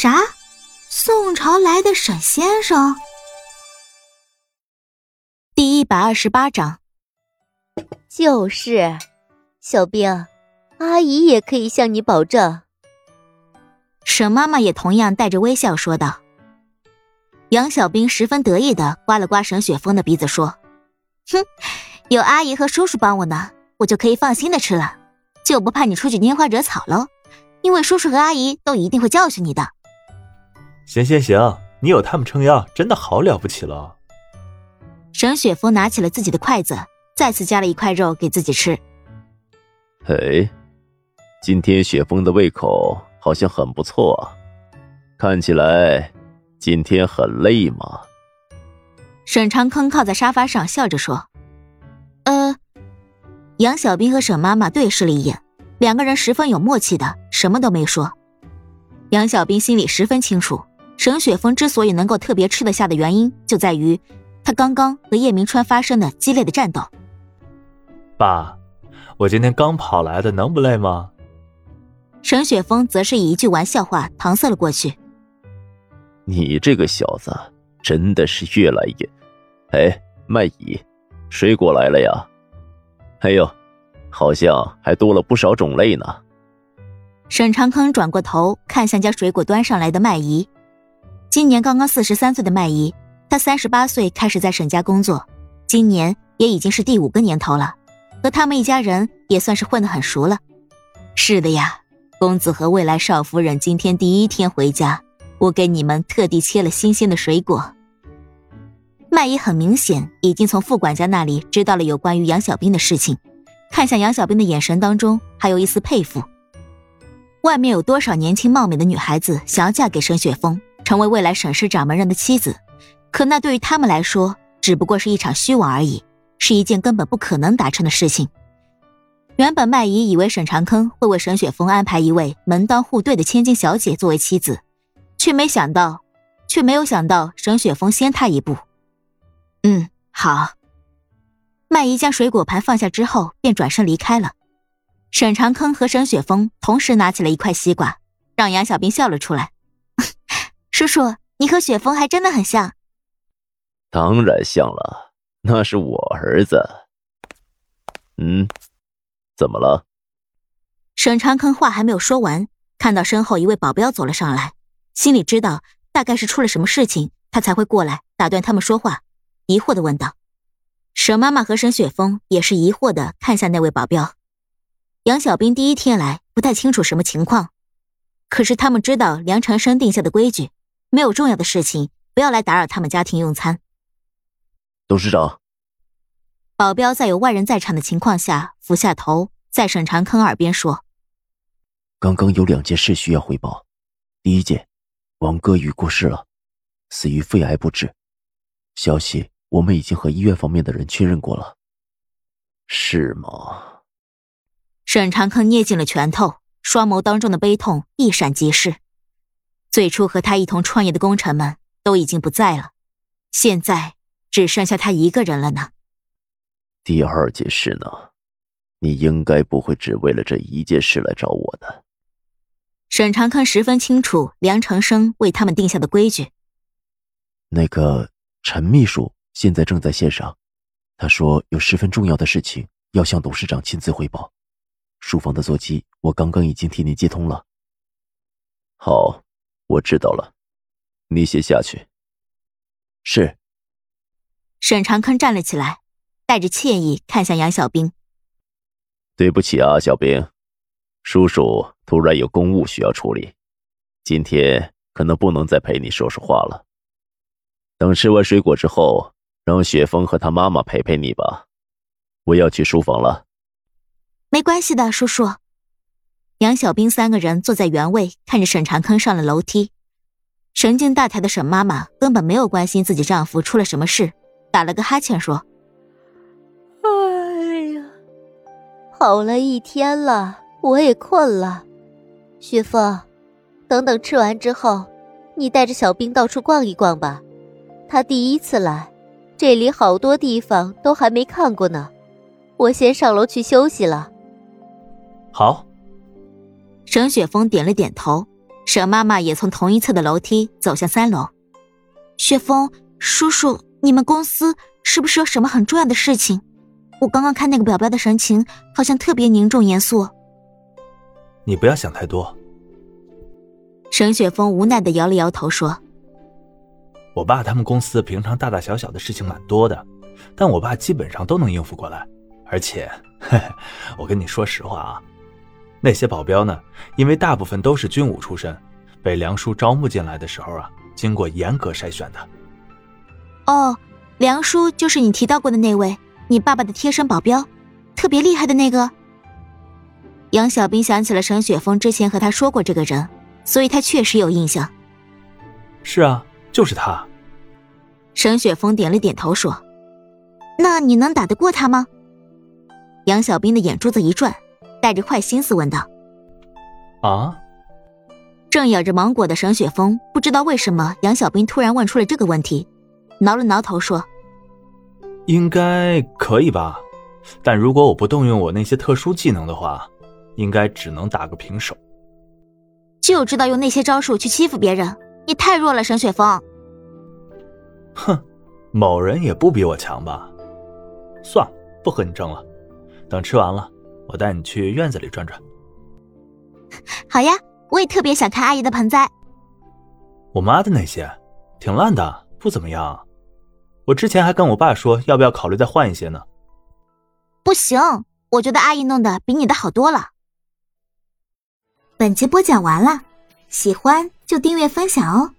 啥？宋朝来的沈先生？第一百二十八章。就是，小兵，阿姨也可以向你保证。沈妈妈也同样带着微笑说道。杨小兵十分得意的刮了刮沈雪峰的鼻子，说：“哼，有阿姨和叔叔帮我呢，我就可以放心的吃了，就不怕你出去拈花惹草喽。因为叔叔和阿姨都一定会教训你的。”行行行，你有他们撑腰，真的好了不起了。沈雪峰拿起了自己的筷子，再次夹了一块肉给自己吃。嘿，今天雪峰的胃口好像很不错啊，看起来。今天很累吗？沈长坑靠在沙发上，笑着说：“呃。”杨小兵和沈妈妈对视了一眼，两个人十分有默契的，什么都没说。杨小兵心里十分清楚，沈雪峰之所以能够特别吃得下的原因，就在于他刚刚和叶明川发生的激烈的战斗。爸，我今天刚跑来的，能不累吗？沈雪峰则是以一句玩笑话搪塞了过去。你这个小子真的是越来越……哎，麦姨，水果来了呀！哎呦，好像还多了不少种类呢。沈长康转过头看向将水果端上来的麦姨，今年刚刚四十三岁的麦姨，她三十八岁开始在沈家工作，今年也已经是第五个年头了，和他们一家人也算是混得很熟了。是的呀，公子和未来少夫人今天第一天回家。我给你们特地切了新鲜的水果。麦姨很明显已经从副管家那里知道了有关于杨小兵的事情，看向杨小兵的眼神当中还有一丝佩服。外面有多少年轻貌美的女孩子想要嫁给沈雪峰，成为未来沈氏掌门人的妻子？可那对于他们来说，只不过是一场虚妄而已，是一件根本不可能达成的事情。原本麦姨以为沈长坑会为沈雪峰安排一位门当户对的千金小姐作为妻子。却没想到，却没有想到沈雪峰先他一步。嗯，好。麦姨将水果盘放下之后，便转身离开了。沈长坑和沈雪峰同时拿起了一块西瓜，让杨小兵笑了出来。叔叔，你和雪峰还真的很像。当然像了，那是我儿子。嗯，怎么了？沈长坑话还没有说完，看到身后一位保镖走了上来。心里知道大概是出了什么事情，他才会过来打断他们说话，疑惑的问道：“沈妈妈和沈雪峰也是疑惑的看向那位保镖。杨小兵第一天来，不太清楚什么情况，可是他们知道梁长生定下的规矩，没有重要的事情不要来打扰他们家庭用餐。”董事长，保镖在有外人在场的情况下俯下头，在沈长坑耳边说：“刚刚有两件事需要汇报，第一件。”王歌宇过世了，死于肺癌不治。消息我们已经和医院方面的人确认过了。是吗？沈长坑捏紧了拳头，双眸当中的悲痛一闪即逝。最初和他一同创业的功臣们都已经不在了，现在只剩下他一个人了呢。第二件事呢？你应该不会只为了这一件事来找我的。沈长康十分清楚梁长生为他们定下的规矩。那个陈秘书现在正在线上，他说有十分重要的事情要向董事长亲自汇报。书房的座机我刚刚已经替您接通了。好，我知道了，你先下去。是。沈长坑站了起来，带着歉意看向杨小兵。对不起啊，小兵。叔叔突然有公务需要处理，今天可能不能再陪你说说话了。等吃完水果之后，让雪峰和他妈妈陪陪你吧。我要去书房了。没关系的，叔叔。杨小兵三个人坐在原位，看着沈长坑上了楼梯。神经大条的沈妈妈根本没有关心自己丈夫出了什么事，打了个哈欠说：“哎呀，跑了一天了。”我也困了，雪峰，等等吃完之后，你带着小兵到处逛一逛吧。他第一次来，这里好多地方都还没看过呢。我先上楼去休息了。好。沈雪峰点了点头，沈妈妈也从同一侧的楼梯走向三楼。雪峰叔叔，你们公司是不是有什么很重要的事情？我刚刚看那个表表的神情，好像特别凝重严肃。你不要想太多。沈雪峰无奈的摇了摇头说：“我爸他们公司平常大大小小的事情蛮多的，但我爸基本上都能应付过来。而且，嘿嘿，我跟你说实话啊，那些保镖呢，因为大部分都是军武出身，被梁叔招募进来的时候啊，经过严格筛选的。”哦，梁叔就是你提到过的那位。你爸爸的贴身保镖，特别厉害的那个。杨小兵想起了沈雪峰之前和他说过这个人，所以他确实有印象。是啊，就是他。沈雪峰点了点头说：“那你能打得过他吗？”杨小兵的眼珠子一转，带着坏心思问道：“啊？”正咬着芒果的沈雪峰不知道为什么杨小兵突然问出了这个问题，挠了挠头说。应该可以吧，但如果我不动用我那些特殊技能的话，应该只能打个平手。就知道用那些招数去欺负别人，你太弱了，沈雪峰。哼，某人也不比我强吧？算了，不和你争了。等吃完了，我带你去院子里转转。好呀，我也特别想看阿姨的盆栽。我妈的那些，挺烂的，不怎么样。我之前还跟我爸说，要不要考虑再换一些呢？不行，我觉得阿姨弄的比你的好多了。本集播讲完了，喜欢就订阅分享哦。